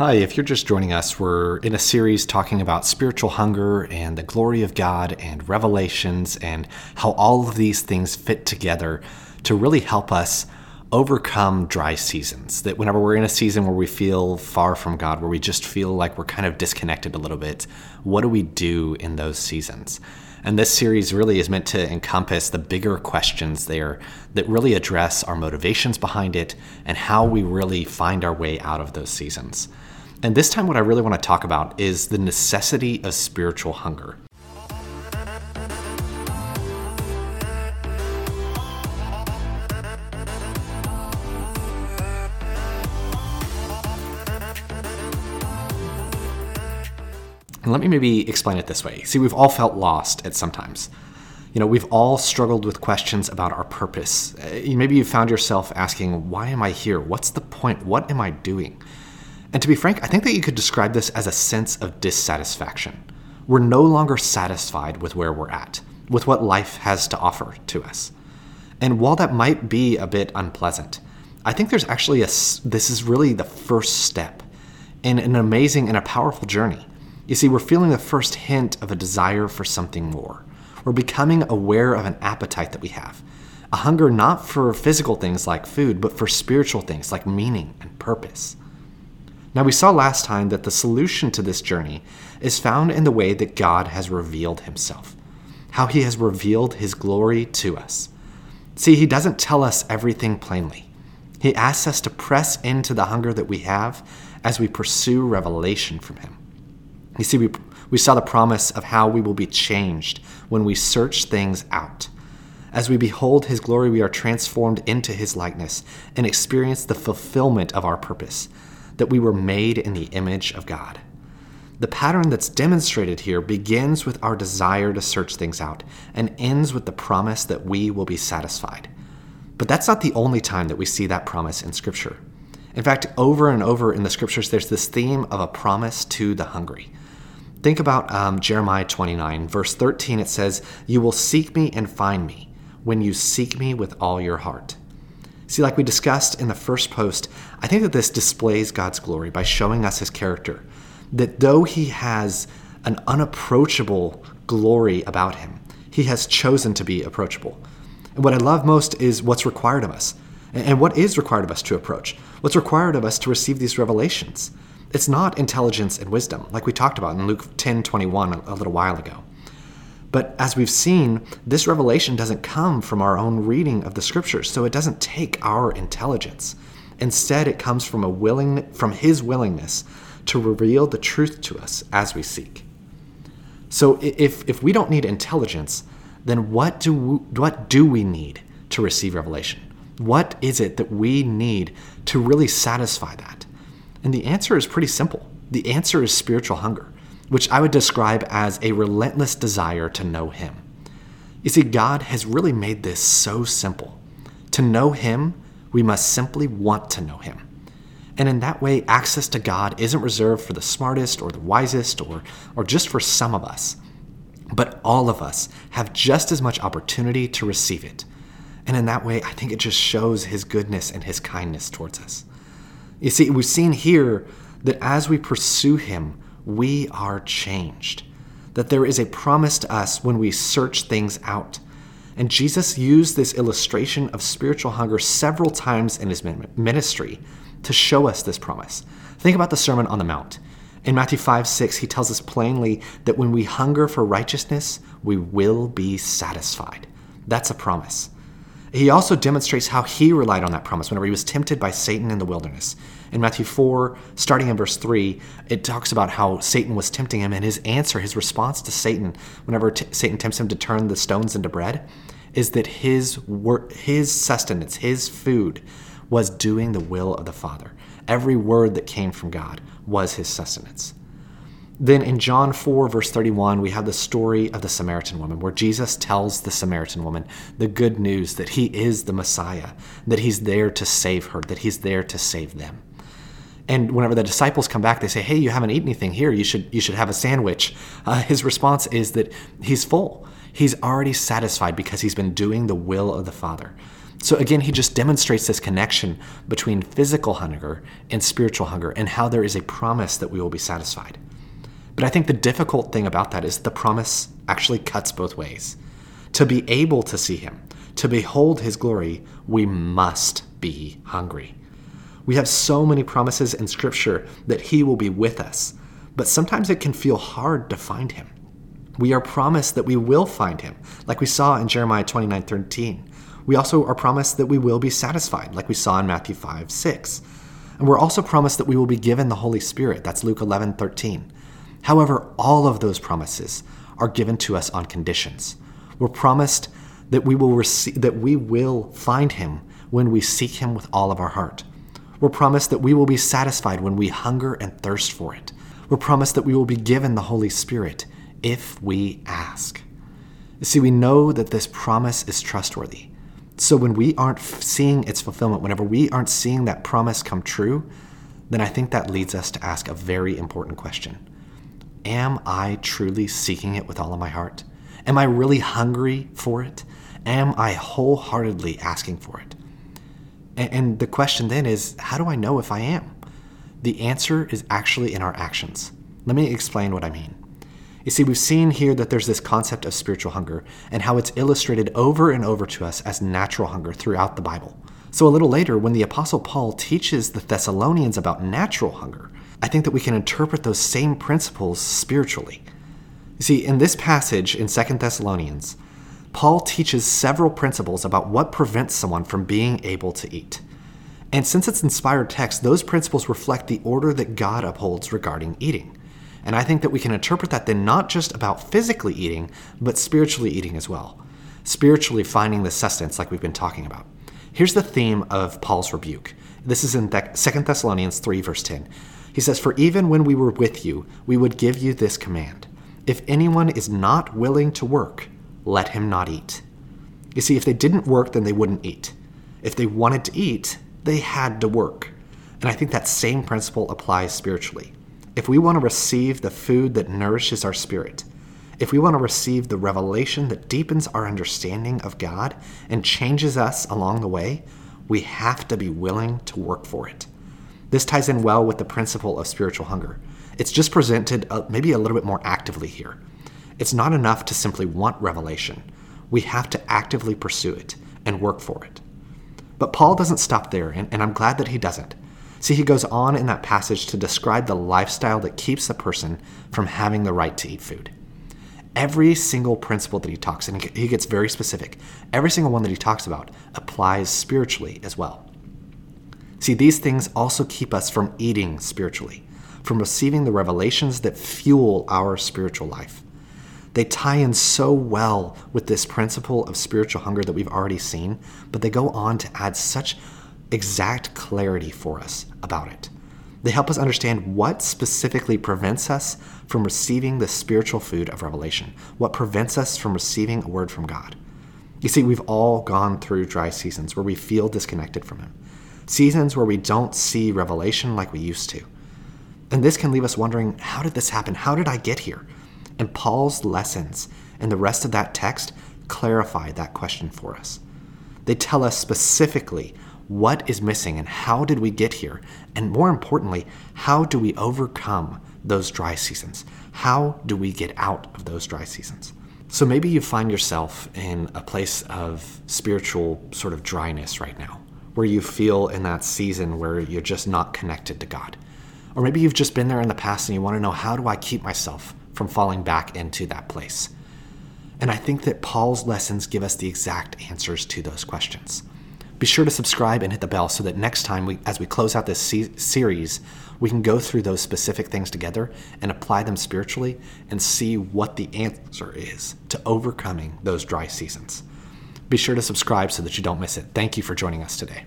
Hi, if you're just joining us, we're in a series talking about spiritual hunger and the glory of God and revelations and how all of these things fit together to really help us overcome dry seasons. That whenever we're in a season where we feel far from God, where we just feel like we're kind of disconnected a little bit, what do we do in those seasons? And this series really is meant to encompass the bigger questions there that really address our motivations behind it and how we really find our way out of those seasons. And this time, what I really want to talk about is the necessity of spiritual hunger. And let me maybe explain it this way. See, we've all felt lost at some times. You know, we've all struggled with questions about our purpose. Uh, maybe you found yourself asking, Why am I here? What's the point? What am I doing? And to be frank, I think that you could describe this as a sense of dissatisfaction. We're no longer satisfied with where we're at, with what life has to offer to us. And while that might be a bit unpleasant, I think there's actually a, this is really the first step in an amazing and a powerful journey you see, we're feeling the first hint of a desire for something more. We're becoming aware of an appetite that we have. A hunger not for physical things like food, but for spiritual things like meaning and purpose. Now, we saw last time that the solution to this journey is found in the way that God has revealed himself, how he has revealed his glory to us. See, he doesn't tell us everything plainly. He asks us to press into the hunger that we have as we pursue revelation from him. You see, we, we saw the promise of how we will be changed when we search things out. As we behold his glory, we are transformed into his likeness and experience the fulfillment of our purpose, that we were made in the image of God. The pattern that's demonstrated here begins with our desire to search things out and ends with the promise that we will be satisfied. But that's not the only time that we see that promise in Scripture. In fact, over and over in the Scriptures, there's this theme of a promise to the hungry. Think about um, Jeremiah 29, verse 13. It says, You will seek me and find me when you seek me with all your heart. See, like we discussed in the first post, I think that this displays God's glory by showing us his character. That though he has an unapproachable glory about him, he has chosen to be approachable. And what I love most is what's required of us. And what is required of us to approach? What's required of us to receive these revelations? It's not intelligence and wisdom, like we talked about in Luke 10 21 a little while ago. But as we've seen, this revelation doesn't come from our own reading of the scriptures, so it doesn't take our intelligence. Instead, it comes from a willing from his willingness to reveal the truth to us as we seek. So if if we don't need intelligence, then what do we, what do we need to receive revelation? What is it that we need to really satisfy that? And the answer is pretty simple. The answer is spiritual hunger, which I would describe as a relentless desire to know Him. You see, God has really made this so simple. To know Him, we must simply want to know Him. And in that way, access to God isn't reserved for the smartest or the wisest or, or just for some of us. But all of us have just as much opportunity to receive it. And in that way, I think it just shows His goodness and His kindness towards us. You see, we've seen here that as we pursue Him, we are changed. That there is a promise to us when we search things out. And Jesus used this illustration of spiritual hunger several times in his ministry to show us this promise. Think about the Sermon on the Mount. In Matthew 5 6, he tells us plainly that when we hunger for righteousness, we will be satisfied. That's a promise. He also demonstrates how he relied on that promise whenever he was tempted by Satan in the wilderness. In Matthew 4, starting in verse 3, it talks about how Satan was tempting him, and his answer, his response to Satan, whenever t- Satan tempts him to turn the stones into bread, is that his, wor- his sustenance, his food, was doing the will of the Father. Every word that came from God was his sustenance. Then in John 4, verse 31, we have the story of the Samaritan woman, where Jesus tells the Samaritan woman the good news that he is the Messiah, that he's there to save her, that he's there to save them. And whenever the disciples come back, they say, "Hey, you haven't eaten anything here. You should you should have a sandwich." Uh, his response is that he's full. He's already satisfied because he's been doing the will of the Father. So again, he just demonstrates this connection between physical hunger and spiritual hunger and how there is a promise that we will be satisfied. But I think the difficult thing about that is the promise actually cuts both ways. To be able to see him, to behold his glory, we must be hungry. We have so many promises in Scripture that he will be with us, but sometimes it can feel hard to find him. We are promised that we will find him, like we saw in Jeremiah 29 13. We also are promised that we will be satisfied, like we saw in Matthew 5 6. And we're also promised that we will be given the Holy Spirit. That's Luke 11 13. However, all of those promises are given to us on conditions. We're promised that we will that we will find him when we seek him with all of our heart. We're promised that we will be satisfied when we hunger and thirst for it. We're promised that we will be given the Holy Spirit if we ask. See, we know that this promise is trustworthy. So when we aren't seeing its fulfillment, whenever we aren't seeing that promise come true, then I think that leads us to ask a very important question Am I truly seeking it with all of my heart? Am I really hungry for it? Am I wholeheartedly asking for it? And the question then is how do I know if I am? The answer is actually in our actions. Let me explain what I mean. You see, we've seen here that there's this concept of spiritual hunger and how it's illustrated over and over to us as natural hunger throughout the Bible. So, a little later, when the Apostle Paul teaches the Thessalonians about natural hunger, I think that we can interpret those same principles spiritually. You see, in this passage in 2 Thessalonians, Paul teaches several principles about what prevents someone from being able to eat. And since it's inspired text, those principles reflect the order that God upholds regarding eating. And I think that we can interpret that then not just about physically eating, but spiritually eating as well. Spiritually finding the sustenance, like we've been talking about. Here's the theme of Paul's rebuke. This is in 2 Thessalonians 3, verse 10. He says, For even when we were with you, we would give you this command If anyone is not willing to work, let him not eat. You see, if they didn't work, then they wouldn't eat. If they wanted to eat, they had to work. And I think that same principle applies spiritually. If we want to receive the food that nourishes our spirit, if we want to receive the revelation that deepens our understanding of God and changes us along the way, we have to be willing to work for it. This ties in well with the principle of spiritual hunger. It's just presented uh, maybe a little bit more actively here. It's not enough to simply want revelation. We have to actively pursue it and work for it. But Paul doesn't stop there, and, and I'm glad that he doesn't. See, he goes on in that passage to describe the lifestyle that keeps a person from having the right to eat food. Every single principle that he talks, and he gets very specific, every single one that he talks about applies spiritually as well. See, these things also keep us from eating spiritually, from receiving the revelations that fuel our spiritual life. They tie in so well with this principle of spiritual hunger that we've already seen, but they go on to add such exact clarity for us about it. They help us understand what specifically prevents us from receiving the spiritual food of revelation, what prevents us from receiving a word from God. You see, we've all gone through dry seasons where we feel disconnected from Him, seasons where we don't see revelation like we used to. And this can leave us wondering how did this happen? How did I get here? And Paul's lessons and the rest of that text clarify that question for us. They tell us specifically what is missing and how did we get here? And more importantly, how do we overcome those dry seasons? How do we get out of those dry seasons? So maybe you find yourself in a place of spiritual sort of dryness right now, where you feel in that season where you're just not connected to God. Or maybe you've just been there in the past and you want to know how do I keep myself from falling back into that place? And I think that Paul's lessons give us the exact answers to those questions. Be sure to subscribe and hit the bell so that next time, we, as we close out this se- series, we can go through those specific things together and apply them spiritually and see what the answer is to overcoming those dry seasons. Be sure to subscribe so that you don't miss it. Thank you for joining us today.